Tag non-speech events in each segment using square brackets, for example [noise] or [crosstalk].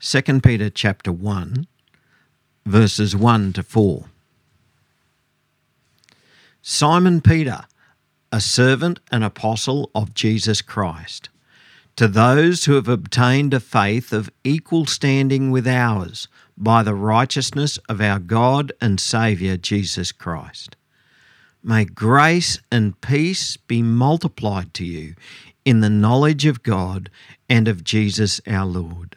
2 Peter chapter 1 verses 1 to 4. Simon Peter, a servant and apostle of Jesus Christ, to those who have obtained a faith of equal standing with ours by the righteousness of our God and Saviour Jesus Christ. May grace and peace be multiplied to you in the knowledge of God and of Jesus our Lord.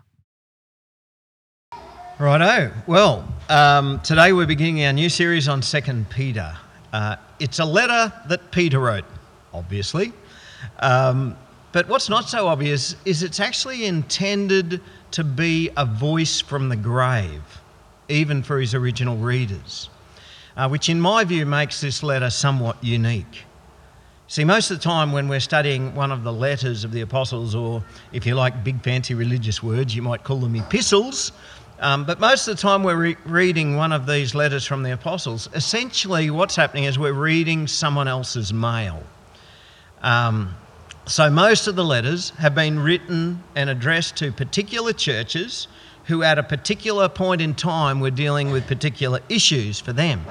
Righto. Well, um, today we're beginning our new series on Second Peter. Uh, it's a letter that Peter wrote, obviously. Um, but what's not so obvious is it's actually intended to be a voice from the grave, even for his original readers, uh, which in my view makes this letter somewhat unique. See, most of the time when we're studying one of the letters of the apostles, or if you like big fancy religious words, you might call them epistles, um, but most of the time, we're re- reading one of these letters from the apostles. Essentially, what's happening is we're reading someone else's mail. Um, so, most of the letters have been written and addressed to particular churches who, at a particular point in time, were dealing with particular issues for them.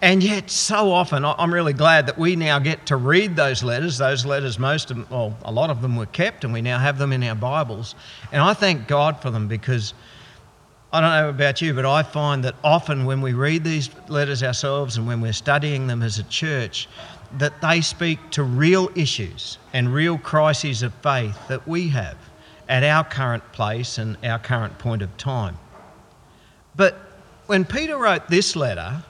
And yet, so often, I'm really glad that we now get to read those letters. Those letters, most of, well, a lot of them were kept, and we now have them in our Bibles. And I thank God for them because I don't know about you, but I find that often when we read these letters ourselves and when we're studying them as a church, that they speak to real issues and real crises of faith that we have at our current place and our current point of time. But when Peter wrote this letter,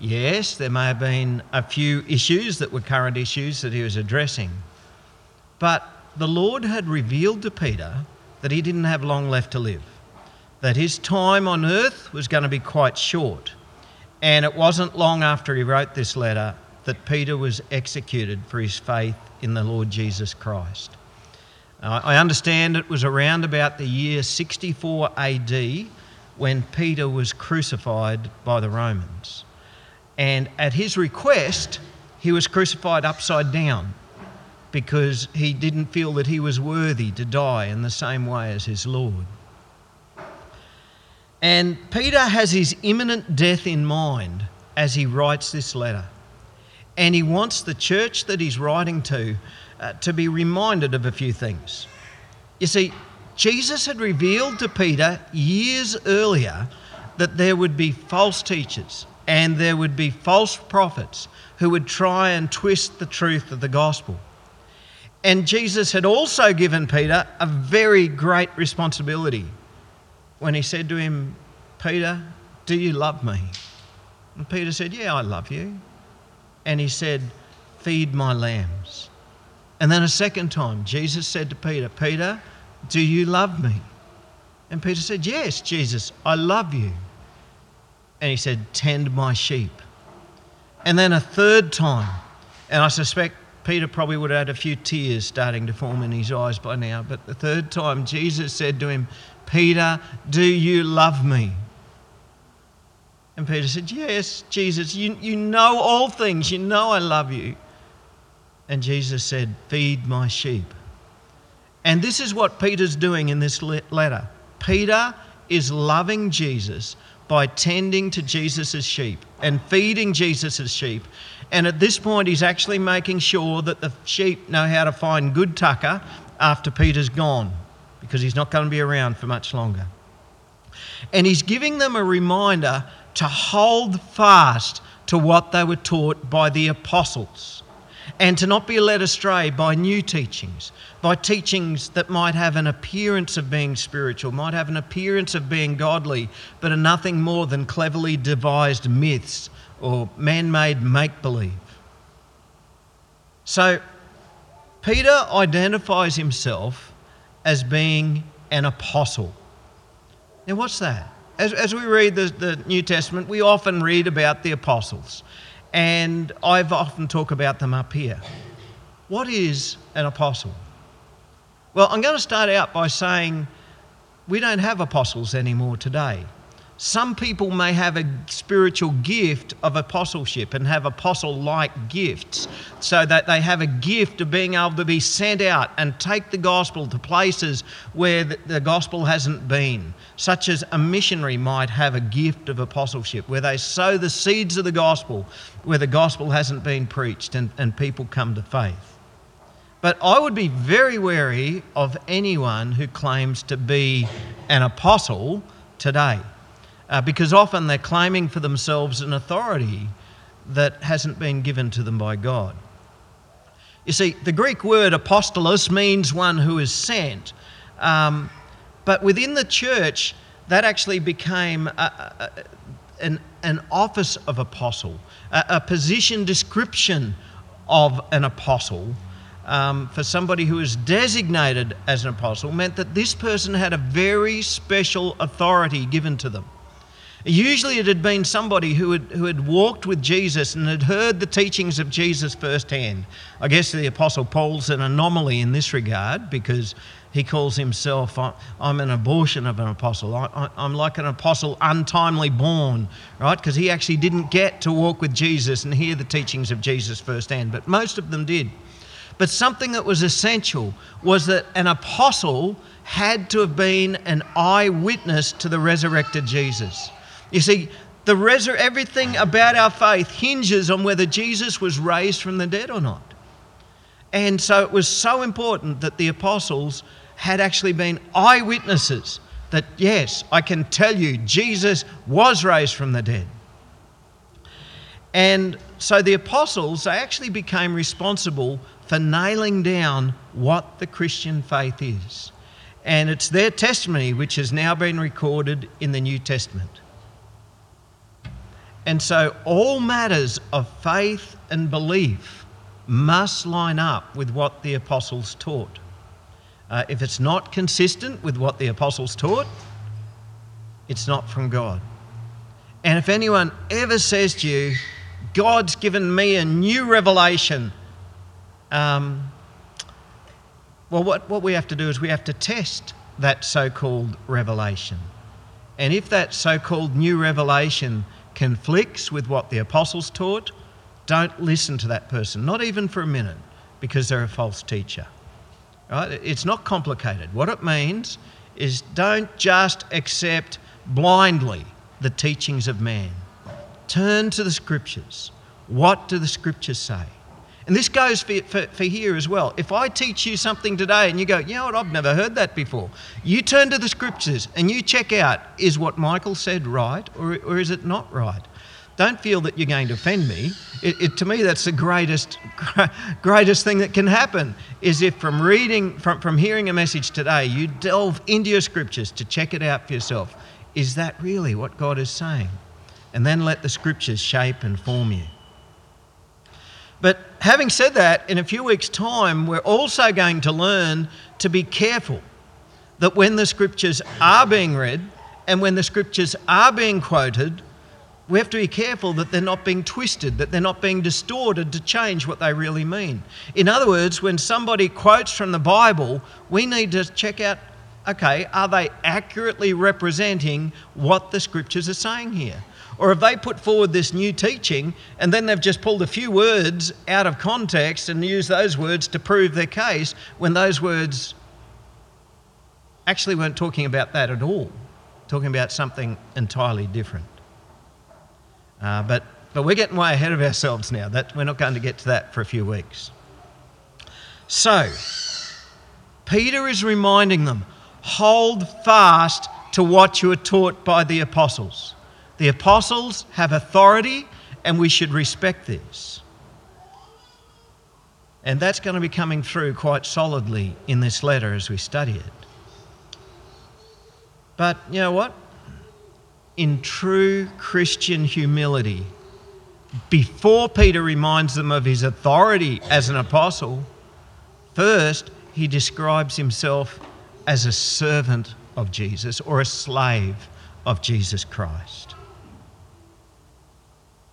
yes, there may have been a few issues that were current issues that he was addressing, but the Lord had revealed to Peter that he didn't have long left to live that his time on earth was going to be quite short. And it wasn't long after he wrote this letter that Peter was executed for his faith in the Lord Jesus Christ. I understand it was around about the year 64 AD when Peter was crucified by the Romans. And at his request, he was crucified upside down because he didn't feel that he was worthy to die in the same way as his Lord. And Peter has his imminent death in mind as he writes this letter. And he wants the church that he's writing to uh, to be reminded of a few things. You see, Jesus had revealed to Peter years earlier that there would be false teachers and there would be false prophets who would try and twist the truth of the gospel. And Jesus had also given Peter a very great responsibility when he said to him, Peter, do you love me? And Peter said, Yeah, I love you. And he said, Feed my lambs. And then a second time, Jesus said to Peter, Peter, do you love me? And Peter said, Yes, Jesus, I love you. And he said, Tend my sheep. And then a third time, and I suspect Peter probably would have had a few tears starting to form in his eyes by now, but the third time, Jesus said to him, Peter, do you love me? And Peter said, Yes, Jesus, you, you know all things. You know I love you. And Jesus said, Feed my sheep. And this is what Peter's doing in this letter. Peter is loving Jesus by tending to Jesus' sheep and feeding Jesus' sheep. And at this point, he's actually making sure that the sheep know how to find good tucker after Peter's gone because he's not going to be around for much longer. And he's giving them a reminder to hold fast to what they were taught by the apostles and to not be led astray by new teachings, by teachings that might have an appearance of being spiritual, might have an appearance of being godly, but are nothing more than cleverly devised myths or man made make believe. So, Peter identifies himself as being an apostle. Now, what's that? As, as we read the, the New Testament, we often read about the apostles, and I've often talked about them up here. What is an apostle? Well, I'm going to start out by saying we don't have apostles anymore today. Some people may have a spiritual gift of apostleship and have apostle like gifts, so that they have a gift of being able to be sent out and take the gospel to places where the gospel hasn't been, such as a missionary might have a gift of apostleship, where they sow the seeds of the gospel where the gospel hasn't been preached and, and people come to faith. But I would be very wary of anyone who claims to be an apostle today uh, because often they're claiming for themselves an authority that hasn't been given to them by God. You see, the Greek word apostolos means one who is sent, um, but within the church, that actually became a, a, an, an office of apostle, a, a position description of an apostle. Um, for somebody who is designated as an apostle meant that this person had a very special authority given to them. Usually, it had been somebody who had, who had walked with Jesus and had heard the teachings of Jesus firsthand. I guess the Apostle Paul's an anomaly in this regard because he calls himself, I'm an abortion of an apostle. I, am like an apostle untimely born, right? Because he actually didn't get to walk with Jesus and hear the teachings of Jesus firsthand, but most of them did. But something that was essential was that an apostle had to have been an eyewitness to the resurrected Jesus. You see, the resur- everything about our faith hinges on whether Jesus was raised from the dead or not. And so it was so important that the apostles had actually been eyewitnesses that, yes, I can tell you, Jesus was raised from the dead. And so the apostles, they actually became responsible for nailing down what the Christian faith is. And it's their testimony which has now been recorded in the New Testament. And so all matters of faith and belief must line up with what the apostles taught. Uh, if it's not consistent with what the apostles taught, it's not from God. And if anyone ever says to you, God's given me a new revelation, um, well, what, what we have to do is we have to test that so called revelation. And if that so called new revelation conflicts with what the apostles taught, don't listen to that person, not even for a minute, because they're a false teacher. Right? It's not complicated. What it means is don't just accept blindly the teachings of man. Turn to the scriptures. What do the scriptures say? And this goes for, for, for, here as well. If I teach you something today and you go, you know what, I've never heard that before, you turn to the scriptures and you check out is what Michael said right or, or is it not right? Don't feel that you're going to offend me. It, it, to me, that's the greatest, [laughs] greatest thing that can happen is if from reading, from, from hearing a message today, you delve into your scriptures to check it out for yourself. Is that really what God is saying? And then let the scriptures shape and form you. But having said that, in a few weeks' time, we're also going to learn to be careful that when the scriptures are being read and when the scriptures are being quoted, we have to be careful that they're not being twisted, that they're not being distorted to change what they really mean. In other words, when somebody quotes from the Bible, we need to check out okay, are they accurately representing what the scriptures are saying here? Or have they put forward this new teaching and then they've just pulled a few words out of context and used those words to prove their case when those words actually weren't talking about that at all, talking about something entirely different? Uh, but, but we're getting way ahead of ourselves now. That, we're not going to get to that for a few weeks. So, Peter is reminding them hold fast to what you were taught by the apostles. The apostles have authority, and we should respect this. And that's going to be coming through quite solidly in this letter as we study it. But you know what? In true Christian humility, before Peter reminds them of his authority as an apostle, first he describes himself as a servant of Jesus or a slave of Jesus Christ.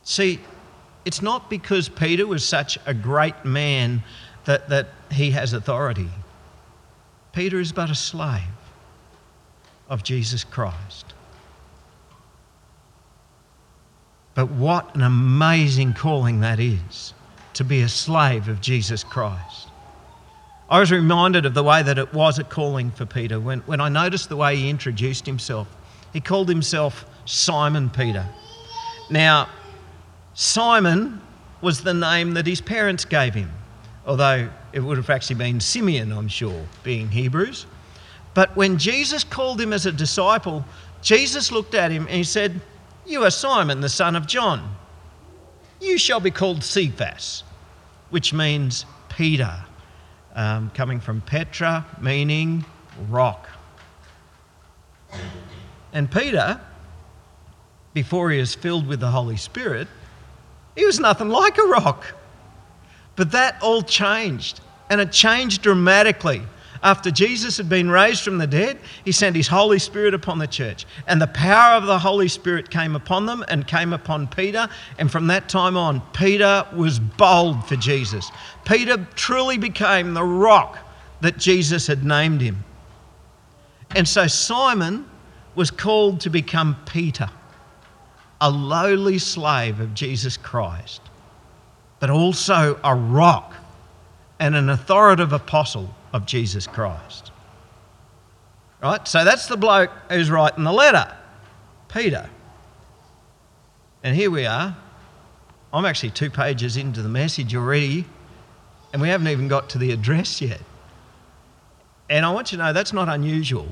See, it's not because Peter was such a great man that, that he has authority. Peter is but a slave of Jesus Christ. But what an amazing calling that is to be a slave of Jesus Christ. I was reminded of the way that it was a calling for Peter when, when I noticed the way he introduced himself. He called himself Simon Peter. Now, Simon was the name that his parents gave him, although it would have actually been Simeon, I'm sure, being Hebrews. But when Jesus called him as a disciple, Jesus looked at him and he said, You are Simon, the son of John. You shall be called Cephas, which means Peter, um, coming from Petra, meaning rock. And Peter, before he is filled with the Holy Spirit, he was nothing like a rock. But that all changed, and it changed dramatically. After Jesus had been raised from the dead, he sent his Holy Spirit upon the church. And the power of the Holy Spirit came upon them and came upon Peter. And from that time on, Peter was bold for Jesus. Peter truly became the rock that Jesus had named him. And so Simon was called to become Peter a lowly slave of Jesus Christ, but also a rock and an authoritative apostle of Jesus Christ. Right? So that's the bloke who's writing the letter, Peter. And here we are. I'm actually two pages into the message already, and we haven't even got to the address yet. And I want you to know that's not unusual.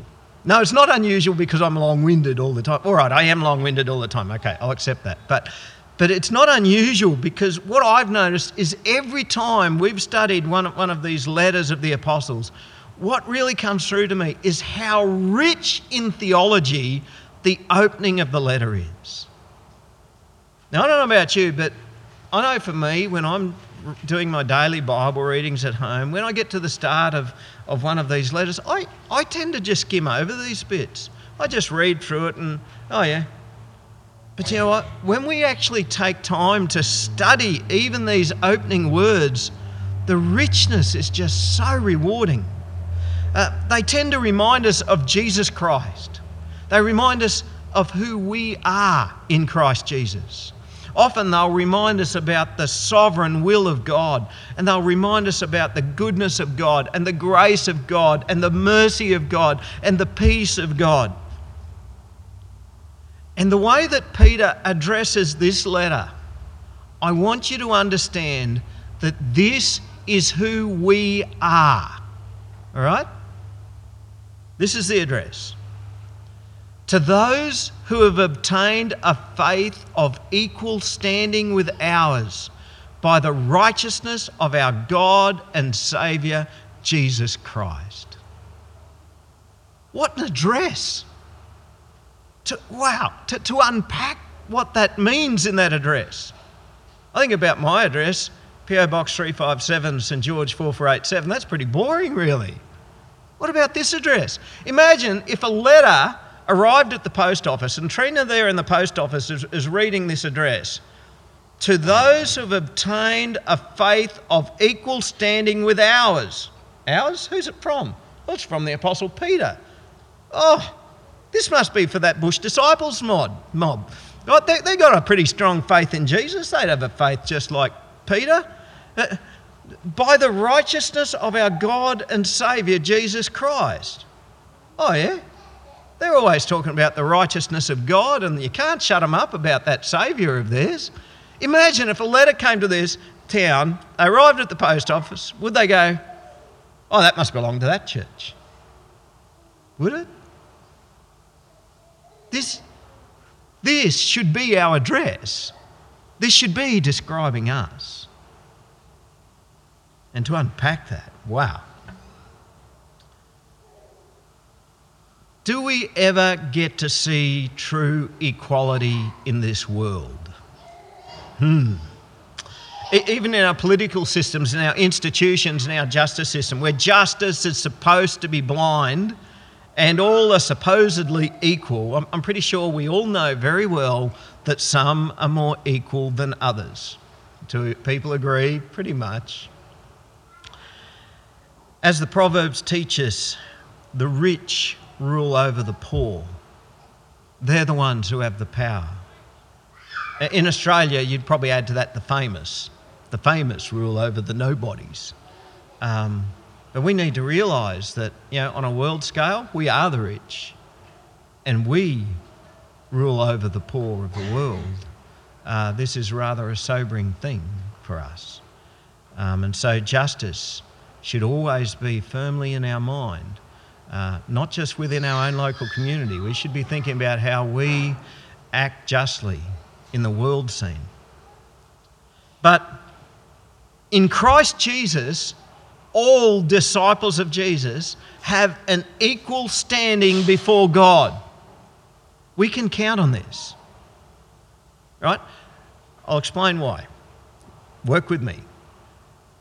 No, it's not unusual because I'm long winded all the time. All right, I am long winded all the time. Okay, I'll accept that. But, but it's not unusual because what I've noticed is every time we've studied one, one of these letters of the apostles, what really comes through to me is how rich in theology the opening of the letter is. Now, I don't know about you, but I know for me, when I'm doing my daily Bible readings at home, when I get to the start of, of one of these letters, I, I tend to just skim over these bits. I just read through it and, oh yeah. But you know what? When we actually take time to study even these opening words, the richness is just so rewarding. Uh, they tend to remind us of Jesus Christ. They remind us of who we are in Christ Jesus. Often they'll remind us about the sovereign will of God, and they'll remind us about the goodness of God, and the grace of God, and the mercy of God, and the peace of God. And the way that Peter addresses this letter, I want you to understand that this is who we are. All right? This is the address. To those who have obtained a faith of equal standing with ours by the righteousness of our God and Saviour, Jesus Christ. What an address! To, wow, to, to unpack what that means in that address. I think about my address, PO Box 357, St George 4487. That's pretty boring, really. What about this address? Imagine if a letter arrived at the post office, and Trina there in the post office is, is reading this address. To those who have obtained a faith of equal standing with ours. Ours? Who's it from? Well, it's from the Apostle Peter. Oh, this must be for that Bush disciples mod, mob. Right, they, they got a pretty strong faith in Jesus. They'd have a faith just like Peter. Uh, by the righteousness of our God and Saviour, Jesus Christ. Oh, yeah? They're always talking about the righteousness of God, and you can't shut them up about that Saviour of theirs. Imagine if a letter came to this town, they arrived at the post office, would they go, Oh, that must belong to that church? Would it? This, this should be our address. This should be describing us. And to unpack that, wow. Do we ever get to see true equality in this world? Hmm. Even in our political systems, in our institutions, in our justice system, where justice is supposed to be blind and all are supposedly equal, I'm, pretty sure we all know very well that some are more equal than others. Do people agree? Pretty much. As the Proverbs teach us, the rich rule over the poor. They're the ones who have the power. In Australia, you'd probably add to that the famous. The famous rule over the nobodies. Um, but we need to realise that, you know, on a world scale, we are the rich, and we rule over the poor of the world. Uh, this is rather a sobering thing for us. Um, and so, justice should always be firmly in our mind, uh, not just within our own local community. We should be thinking about how we act justly in the world scene. But in Christ Jesus, all disciples of Jesus have an equal standing before God. We can count on this. Right? I'll explain why. Work with me.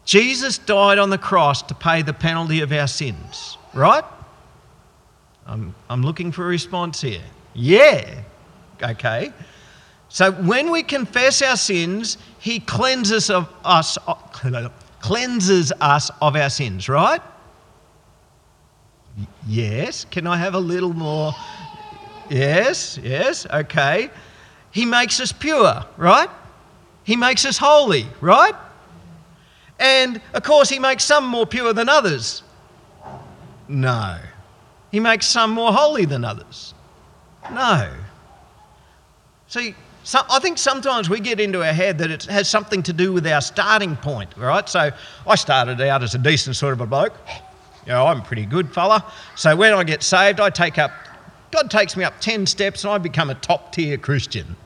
Jesus died on the cross to pay the penalty of our sins, right? I'm, I'm looking for a response here. Yeah. Okay. So when we confess our sins, he cleanses of us cleanses us of our sins, right? Yes. Can I have a little more? Yes, yes, okay. He makes us pure, right? He makes us holy, right? And of course, he makes some more pure than others. No. He makes some more holy than others. No. See, so I think sometimes we get into our head that it has something to do with our starting point, right? So I started out as a decent sort of a bloke. You know, I'm a pretty good fella. So when I get saved, I take up, God takes me up 10 steps and I become a top tier Christian.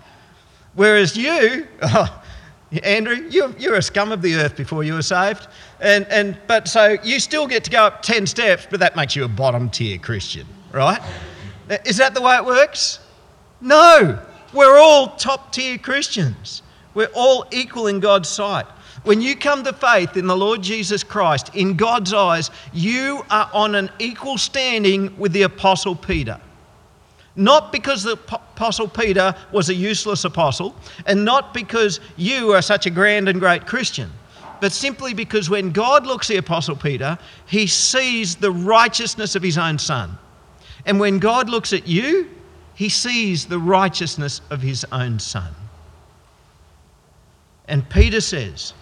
Whereas you, [laughs] oh, [laughs] Andrew, you're, you're a scum of the earth before you were saved. And, and, but so you still get to go up 10 steps, but that makes you a bottom tier Christian, right? Is that the way it works? No. We're all top tier Christians. We're all equal in God's sight. When you come to faith in the Lord Jesus Christ, in God's eyes, you are on an equal standing with the Apostle Peter. Not because the Apostle Peter was a useless apostle, and not because you are such a grand and great Christian, but simply because when God looks at the Apostle Peter, he sees the righteousness of his own son. And when God looks at you, he sees the righteousness of his own son. And Peter says,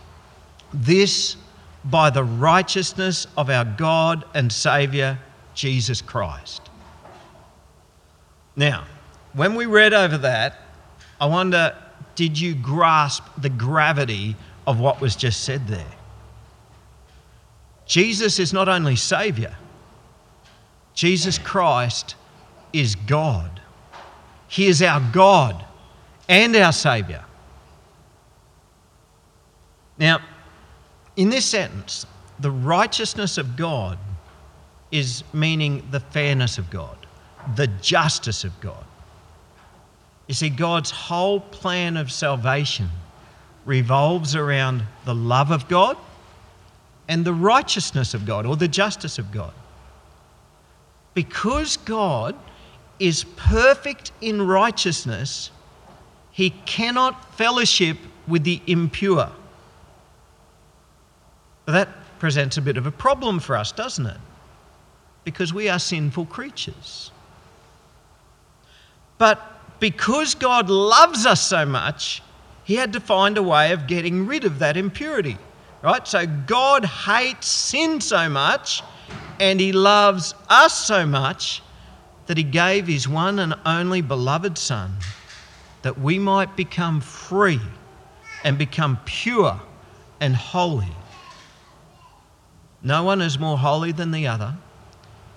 This by the righteousness of our God and Saviour, Jesus Christ. Now, when we read over that, I wonder did you grasp the gravity of what was just said there? Jesus is not only Saviour, Jesus Christ is God. He is our God and our Saviour. Now, in this sentence, the righteousness of God is meaning the fairness of God, the justice of God. You see, God's whole plan of salvation revolves around the love of God and the righteousness of God or the justice of God. Because God is perfect in righteousness, he cannot fellowship with the impure. That presents a bit of a problem for us, doesn't it? Because we are sinful creatures. But because God loves us so much, he had to find a way of getting rid of that impurity. Right? So God hates sin so much and he loves us so much that he gave his one and only beloved Son that we might become free and become pure and holy. No one is more holy than the other.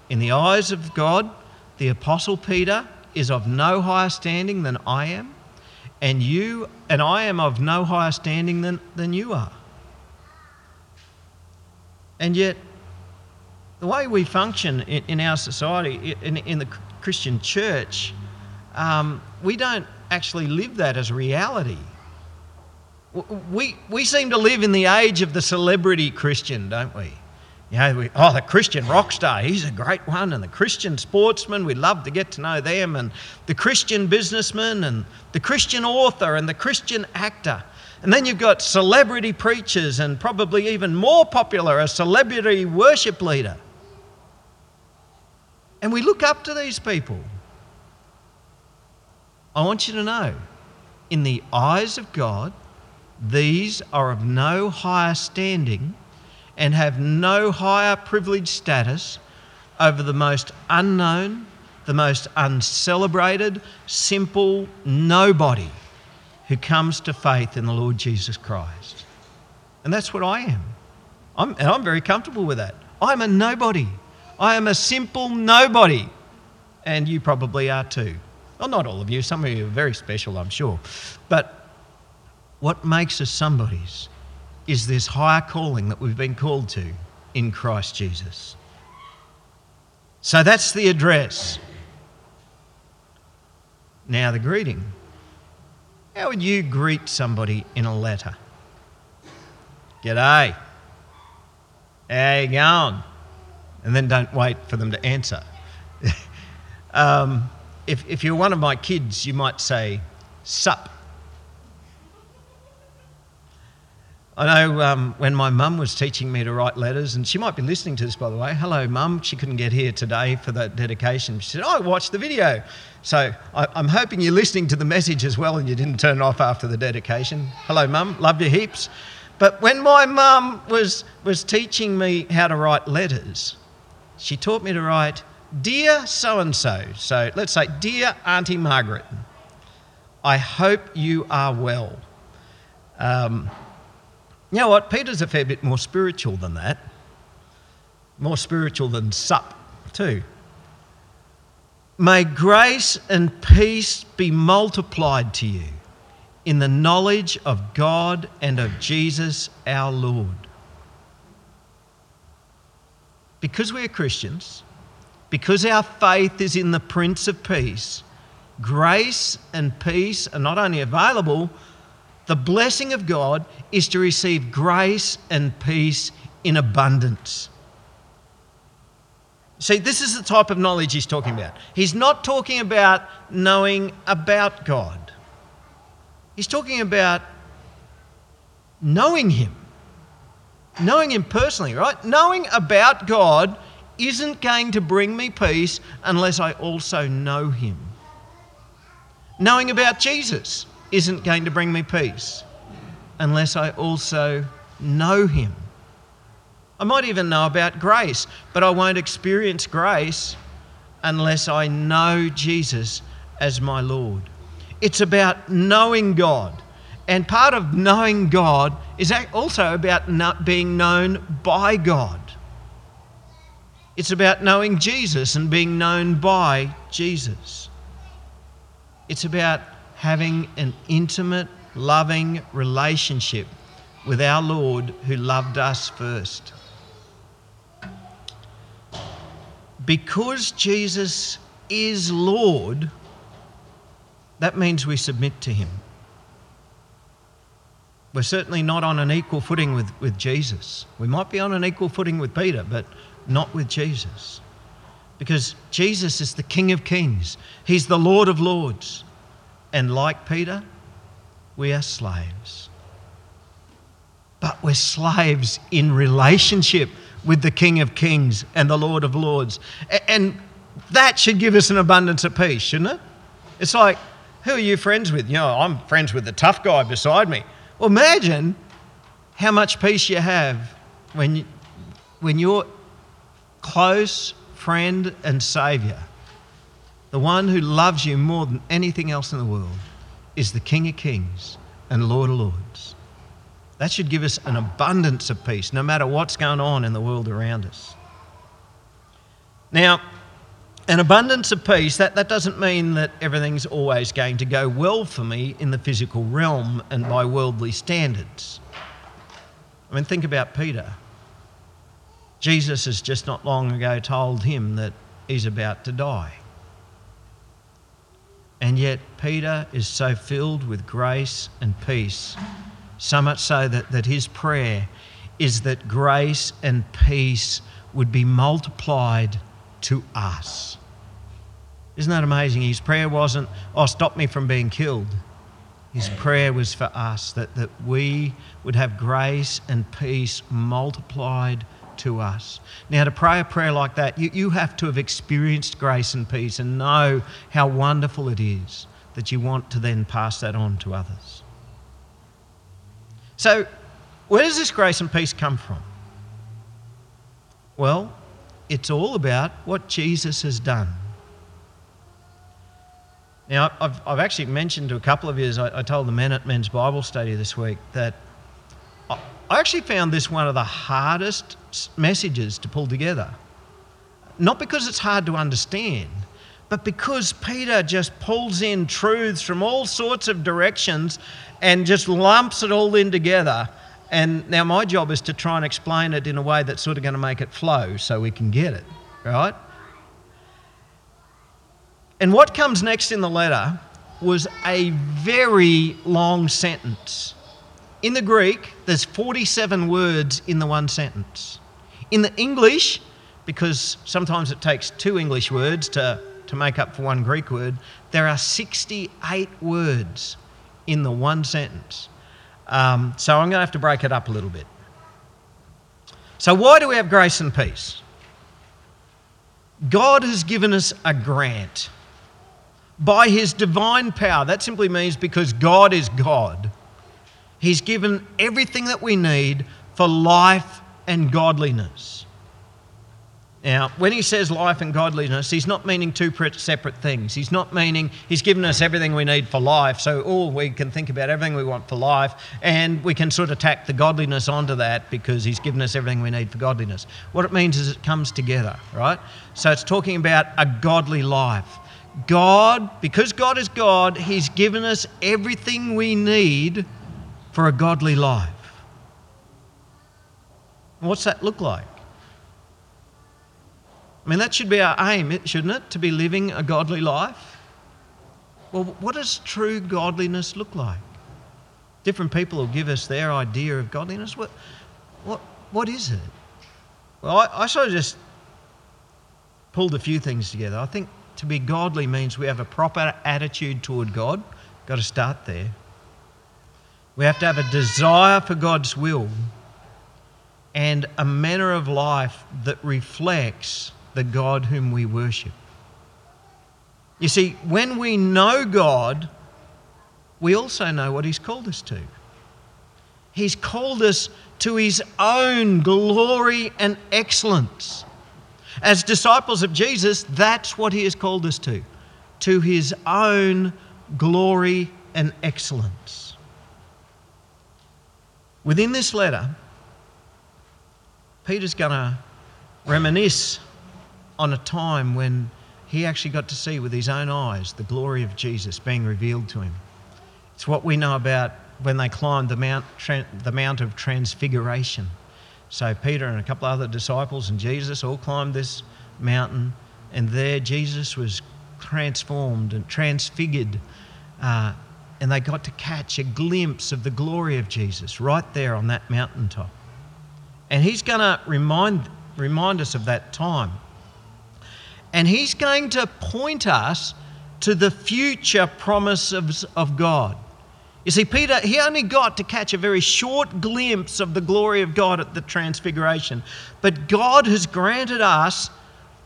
In the eyes of God, the Apostle Peter is of no higher standing than I am, and you and I am of no higher standing than, than you are. And yet, the way we function in, in our society, in, in, the Christian church, um, we don't actually live that as reality. We, we seem to live in the age of the celebrity Christian, don't we? You know, we, oh, the Christian rock star, he's a great one. And the Christian sportsman, we love to get to know them. And the Christian businessman, and the Christian author, and the Christian actor. And then you've got celebrity preachers, and probably even more popular, a celebrity worship leader. And we look up to these people. I want you to know, in the eyes of God, these are of no higher standing and have no higher privileged status over the most unknown, the most uncelebrated, simple nobody who comes to faith in the Lord Jesus Christ. And that's what I am. I'm, and I'm very comfortable with that. I'm a nobody. I am a simple nobody. And you probably are too. Well, not all of you. Some of you are very special, I'm sure. But what makes us somebodies is this higher calling that we've been called to in Christ Jesus. So that's the address. Now, the greeting. How would you greet somebody in a letter? G'day. How you going? And then don't wait for them to answer. [laughs] um, if, if you're one of my kids, you might say, Sup. I know um, when my mum was teaching me to write letters, and she might be listening to this, by the way. Hello, mum. She couldn't get here today for that dedication. She said, oh, I watched the video. So I, I'm hoping you're listening to the message as well and you didn't turn off after the dedication. Hello, mum. Love you heaps. But when my mum was, was teaching me how to write letters, she taught me to write, Dear so and so. So let's say, Dear Auntie Margaret, I hope you are well. Um, you know what? Peter's a fair bit more spiritual than that. More spiritual than sup, too. May grace and peace be multiplied to you in the knowledge of God and of Jesus our Lord. Because we are Christians, because our faith is in the Prince of Peace, grace and peace are not only available, the blessing of God is to receive grace and peace in abundance. See, this is the type of knowledge he's talking about. He's not talking about knowing about God, he's talking about knowing Him. Knowing Him personally, right? Knowing about God isn't going to bring me peace unless I also know Him. Knowing about Jesus isn't going to bring me peace unless I also know Him. I might even know about grace, but I won't experience grace unless I know Jesus as my Lord. It's about knowing God. And part of knowing God is also about being known by God. It's about knowing Jesus and being known by Jesus. It's about having an intimate, loving relationship with our Lord who loved us first. Because Jesus is Lord, that means we submit to him. We're certainly not on an equal footing with, with Jesus. We might be on an equal footing with Peter, but not with Jesus. Because Jesus is the King of Kings, He's the Lord of Lords. And like Peter, we are slaves. But we're slaves in relationship with the King of Kings and the Lord of Lords. And that should give us an abundance of peace, shouldn't it? It's like, who are you friends with? You know, I'm friends with the tough guy beside me. Well, imagine how much peace you have when, you, when your close friend and Saviour the one who loves you more than anything else in the world is the King of Kings and Lord of Lords. That should give us an abundance of peace no matter what's going on in the world around us. Now, an abundance of peace, that, that doesn't mean that everything's always going to go well for me in the physical realm and by worldly standards. I mean, think about Peter. Jesus has just not long ago told him that he's about to die. And yet, Peter is so filled with grace and peace, so much so that, that his prayer is that grace and peace would be multiplied to us. Isn't that amazing? His prayer wasn't, oh, stop me from being killed. His prayer was for us that, that we would have grace and peace multiplied to us. Now, to pray a prayer like that, you, you have to have experienced grace and peace and know how wonderful it is that you want to then pass that on to others. So, where does this grace and peace come from? Well, it's all about what Jesus has done. Now, I've, I've actually mentioned to a couple of you, I, I told the men at Men's Bible Study this week, that I, actually found this one of the hardest messages to pull together. Not because it's hard to understand, but because Peter just pulls in truths from all sorts of directions and just lumps it all in together. And now my job is to try and explain it in a way that's sort of going to make it flow so we can get it, right? And what comes next in the letter was a very long sentence. In the Greek, there's 47 words in the one sentence. In the English, because sometimes it takes two English words to, to make up for one Greek word, there are 68 words in the one sentence. Um, so I'm going to have to break it up a little bit. So, why do we have grace and peace? God has given us a grant by his divine power. That simply means because God is God. He's given everything that we need for life and godliness. Now, when he says life and godliness, he's not meaning two separate things. He's not meaning he's given us everything we need for life, so all we can think about everything we want for life, and we can sort of tack the godliness onto that because he's given us everything we need for godliness. What it means is it comes together, right? So it's talking about a godly life. God, because God is God, He's given us everything we need for a godly life. What's that look like? I mean, that should be our aim, shouldn't it? To be living a godly life. Well, what does true godliness look like? Different people will give us their idea of godliness. What, what, what is it? Well, I, I sort of just pulled a few things together. I think to be godly means we have a proper attitude toward God. Got to start there. We have to have a desire for God's will and a manner of life that reflects the God whom we worship. You see, when we know God, we also know what He's called us to. He's called us to His own glory and excellence. As disciples of Jesus, that's what he has called us to to his own glory and excellence. Within this letter, Peter's going to reminisce on a time when he actually got to see with his own eyes the glory of Jesus being revealed to him. It's what we know about when they climbed the Mount, the Mount of Transfiguration. So Peter and a couple other disciples and Jesus all climbed this mountain, and there Jesus was transformed and transfigured. Uh, and they got to catch a glimpse of the glory of Jesus right there on that mountaintop. And he's going to remind, remind us of that time. And he's going to point us to the future promise of, of God. You see, Peter, he only got to catch a very short glimpse of the glory of God at the Transfiguration. But God has granted us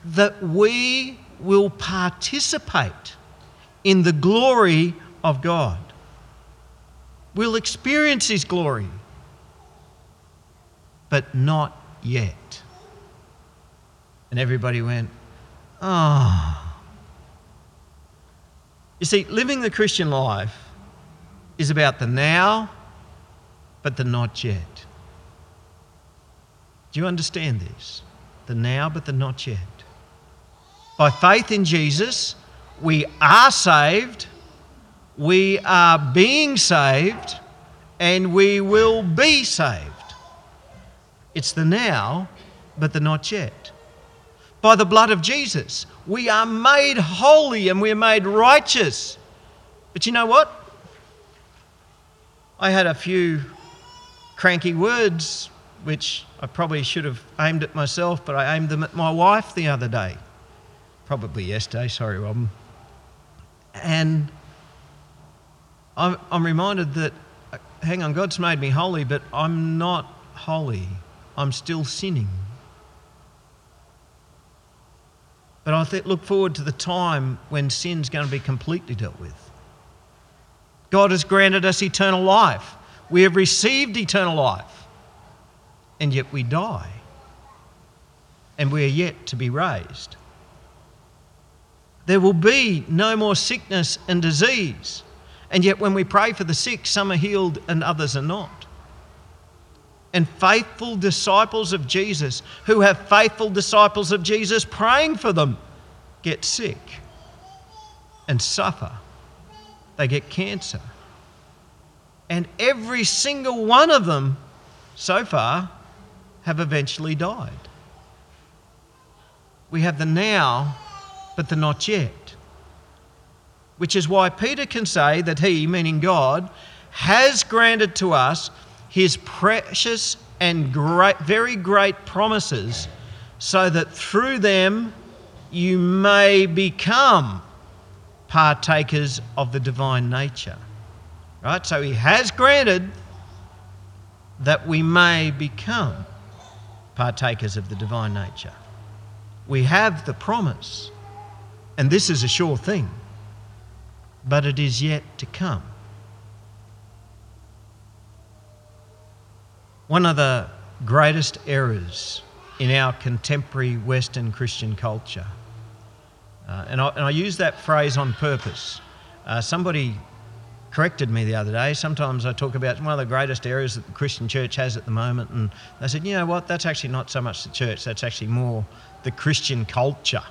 that we will participate in the glory of God. We'll experience His glory, but not yet. And everybody went, ah. Oh. You see, living the Christian life is about the now, but the not yet. Do you understand this? The now, but the not yet. By faith in Jesus, we are saved, we are being saved, and we will be saved. It's the now, but the not yet. By the blood of Jesus, we are made holy and we are made righteous. But you know what? I had a few cranky words which I probably should have aimed at myself, but I aimed them at my wife the other day. Probably yesterday, sorry, Robin. And I'm, I'm reminded that, uh, hang on, God's made me holy, but I'm not holy. I'm still sinning. But I th- look forward to the time when sin's going to be completely dealt with. God has granted us eternal life. We have received eternal life, and yet we die. And we are yet to be raised. There will be no more sickness and disease. And yet, when we pray for the sick, some are healed and others are not. And faithful disciples of Jesus, who have faithful disciples of Jesus praying for them, get sick and suffer. They get cancer. And every single one of them so far have eventually died. We have the now, but the not yet. Which is why Peter can say that he, meaning God, has granted to us his precious and great, very great promises, so that through them you may become partakers of the divine nature. Right? So he has granted that we may become partakers of the divine nature. We have the promise, and this is a sure thing, but it is yet to come. One of the greatest errors in our contemporary Western Christian culture, uh, and, I, and, I, use that phrase on purpose. Uh, somebody corrected me the other day. Sometimes I talk about one of the greatest errors that the Christian church has at the moment, and they said, you know what, that's actually not so much the church, that's actually more the Christian culture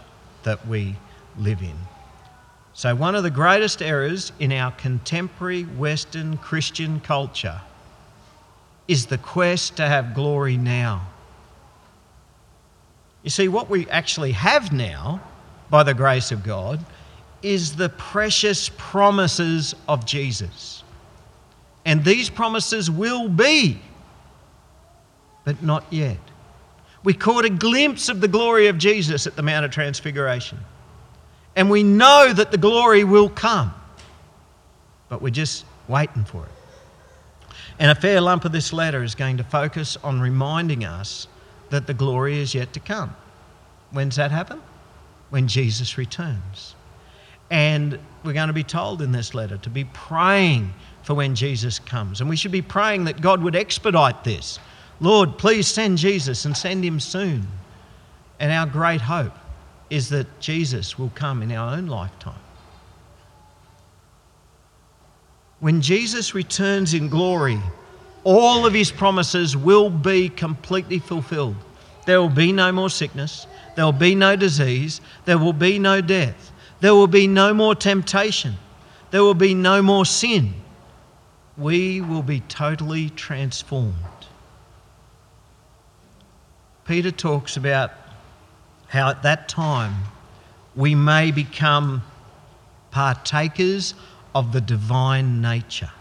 that we live in. So, one of the greatest errors in our contemporary Western Christian culture is the quest to have glory now. You see, what we actually have now, by the grace of God, is the precious promises of Jesus. And these promises will be, but not yet. We caught a glimpse of the glory of Jesus at the Mount of Transfiguration. And we know that the glory will come, but we're just waiting for it. And a fair lump of this letter is going to focus on reminding us that the glory is yet to come. When's that happen? When Jesus returns. And we're going to be told in this letter to be praying for when Jesus comes. And we should be praying that God would expedite this. Lord, please send Jesus and send him soon. And our great hope is that Jesus will come in our own lifetime. When Jesus returns in glory, all of his promises will be completely fulfilled. There will be no more sickness, there will be no disease, there will be no death. There will be no more temptation. There will be no more sin. We will be totally transformed. Peter talks about how at that time we may become partakers of the divine nature.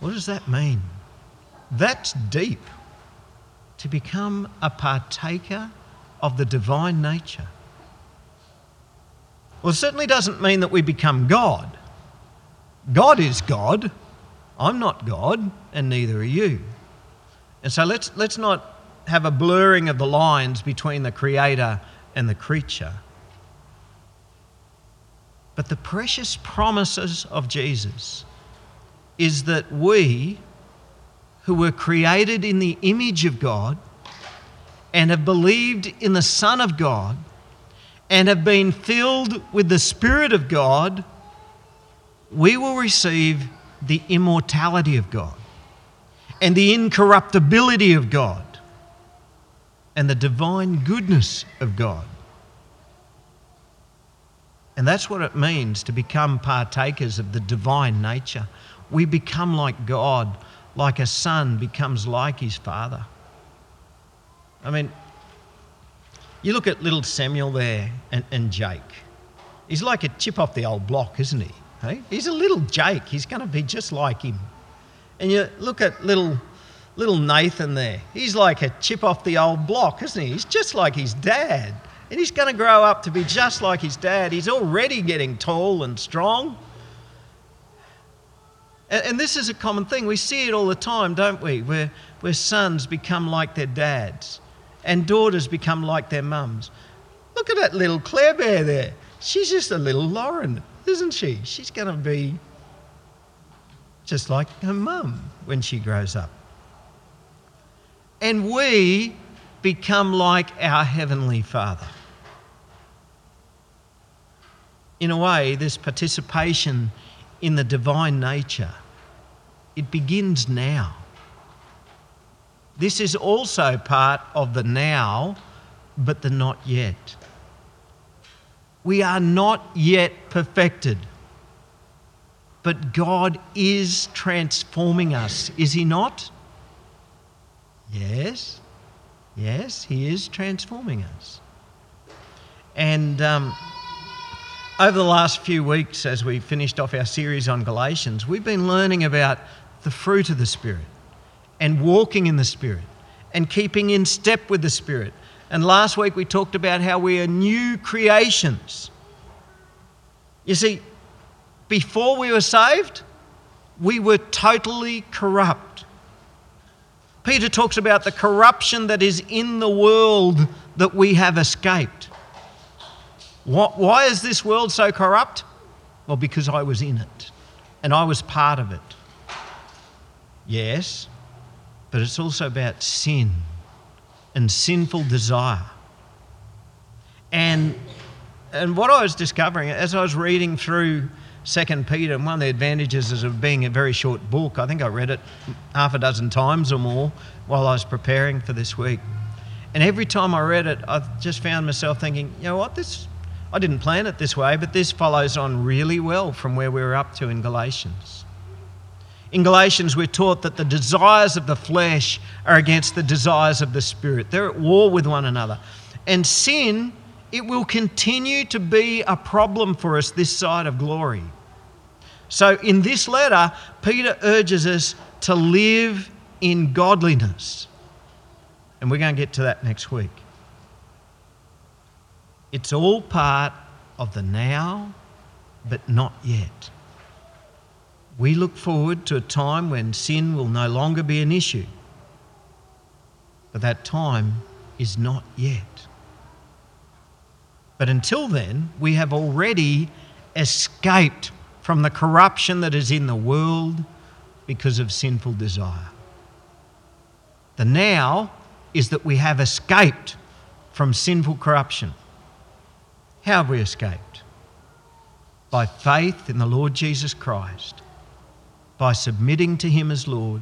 What does that mean? That's deep. To become a partaker of the divine nature. Well, it certainly doesn't mean that we become God. God is God. I'm not God, and neither are you. And so let's, let's not have a blurring of the lines between the Creator and the creature. But the precious promises of Jesus is that we, who were created in the image of God and have believed in the Son of God, and have been filled with the Spirit of God, we will receive the immortality of God and the incorruptibility of God and the divine goodness of God. And that's what it means to become partakers of the divine nature. We become like God, like a son becomes like his father. I mean, you look at little Samuel there and, and Jake. He's like a chip off the old block, isn't he? Hey? He's a little Jake. He's going to be just like him. And you look at little, little Nathan there. He's like a chip off the old block, isn't he? He's just like his dad. And he's going to grow up to be just like his dad. He's already getting tall and strong. And, and this is a common thing. We see it all the time, don't we? Where, where sons become like their dads and daughters become like their mums. Look at that little Claire Bear there. She's just a little Lauren, isn't she? She's going to be just like her mum when she grows up. And we become like our Heavenly Father. In a way, this participation in the divine nature, it begins now. This is also part of the now, but the not yet. We are not yet perfected, but God is transforming us, is He not? Yes, yes, He is transforming us. And um, over the last few weeks, as we finished off our series on Galatians, we've been learning about the fruit of the Spirit and walking in the Spirit and keeping in step with the Spirit. And last week we talked about how we are new creations. You see, before we were saved, we were totally corrupt. Peter talks about the corruption that is in the world that we have escaped. Why is this world so corrupt? Well, because I was in it and I was part of it. Yes, but it's also about sin and sinful desire. And, and what I was discovering as I was reading through Second Peter, and one of the advantages is of being a very short book, I think I read it half a dozen times or more while I was preparing for this week. And every time I read it, I just found myself thinking, you know what, this I didn't plan it this way, but this follows on really well from where we were up to in Galatians. In Galatians, we're taught that the desires of the flesh are against the desires of the spirit. They're at war with one another. And sin, it will continue to be a problem for us this side of glory. So, in this letter, Peter urges us to live in godliness. And we're going to get to that next week. It's all part of the now, but not yet. We look forward to a time when sin will no longer be an issue. But that time is not yet. But until then, we have already escaped from the corruption that is in the world because of sinful desire. The now is that we have escaped from sinful corruption. How have we escaped? By faith in the Lord Jesus Christ, by submitting to Him as Lord,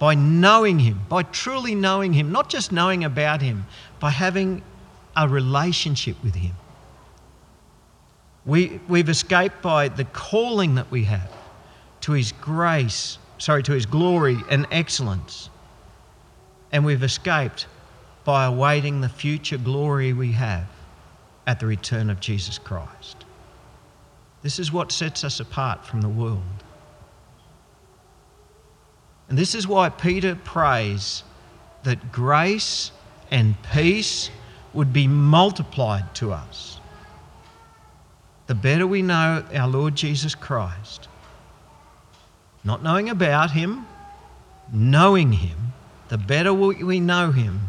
by knowing Him, by truly knowing Him, not just knowing about Him, by having a relationship with Him. We, we've escaped by the calling that we have to His grace, sorry, to His glory and excellence. And we've escaped by awaiting the future glory we have at the return of Jesus Christ. This is what sets us apart from the world. And this is why Peter prays that grace and peace would be multiplied to us. The better we know our Lord Jesus Christ, not knowing about him, knowing him, the better we know him,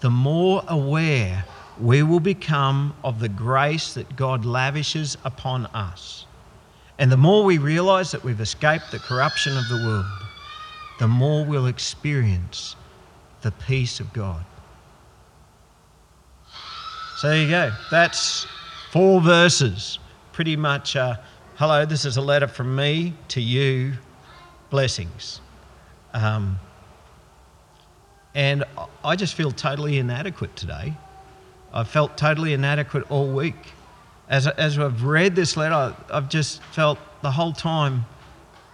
the more aware we will become of the grace that God lavishes upon us. And the more we realize that we've escaped the corruption of the world, the more we'll experience the peace of God. So there you go. That's four verses. Pretty much, uh, hello, this is a letter from me to you. Blessings. Um, and I just feel totally inadequate today I've felt totally inadequate all week. As, as I've read this letter, I've just felt the whole time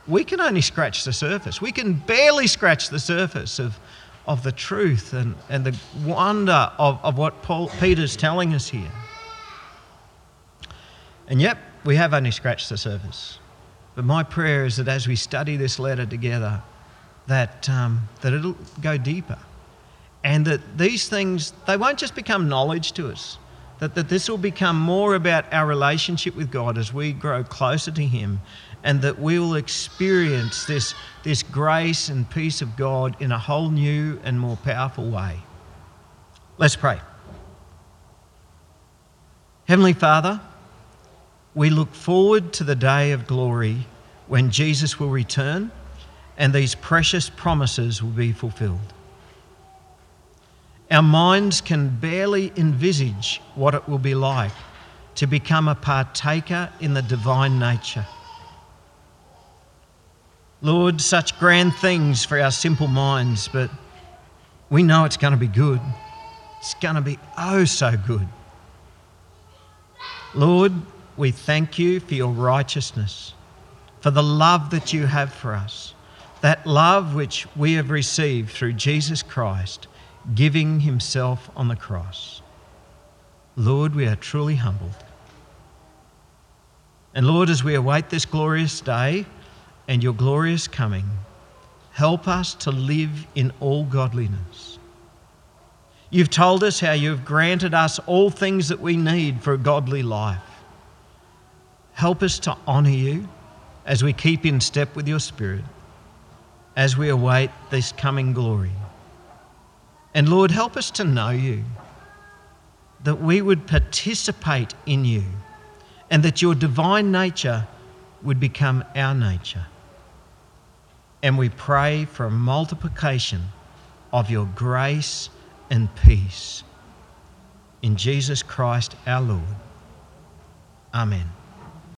we can only scratch the surface. We can barely scratch the surface of, of the truth and, and the wonder of, of what Paul, Peter's telling us here. And yet, we have only scratched the surface. But my prayer is that as we study this letter together, that, um, that it'll go deeper. And that these things, they won't just become knowledge to us, that, that this will become more about our relationship with God as we grow closer to Him, and that we will experience this, this grace and peace of God in a whole new and more powerful way. Let's pray. Heavenly Father, we look forward to the day of glory when Jesus will return and these precious promises will be fulfilled. Our minds can barely envisage what it will be like to become a partaker in the divine nature. Lord, such grand things for our simple minds, but we know it's going to be good. It's going to be oh so good. Lord, we thank you for your righteousness, for the love that you have for us, that love which we have received through Jesus Christ, giving himself on the cross. Lord, we are truly humbled. And Lord, as we await this glorious day and your glorious coming, help us to live in all godliness. You've told us how you've granted us all things that we need for a godly life. Help us to honour you as we keep in step with your Spirit, as we await this coming glory. And Lord, help us to know you, that we would participate in you, and that your divine nature would become our nature. And we pray for a multiplication of your grace and peace. In Jesus Christ our Lord. Amen.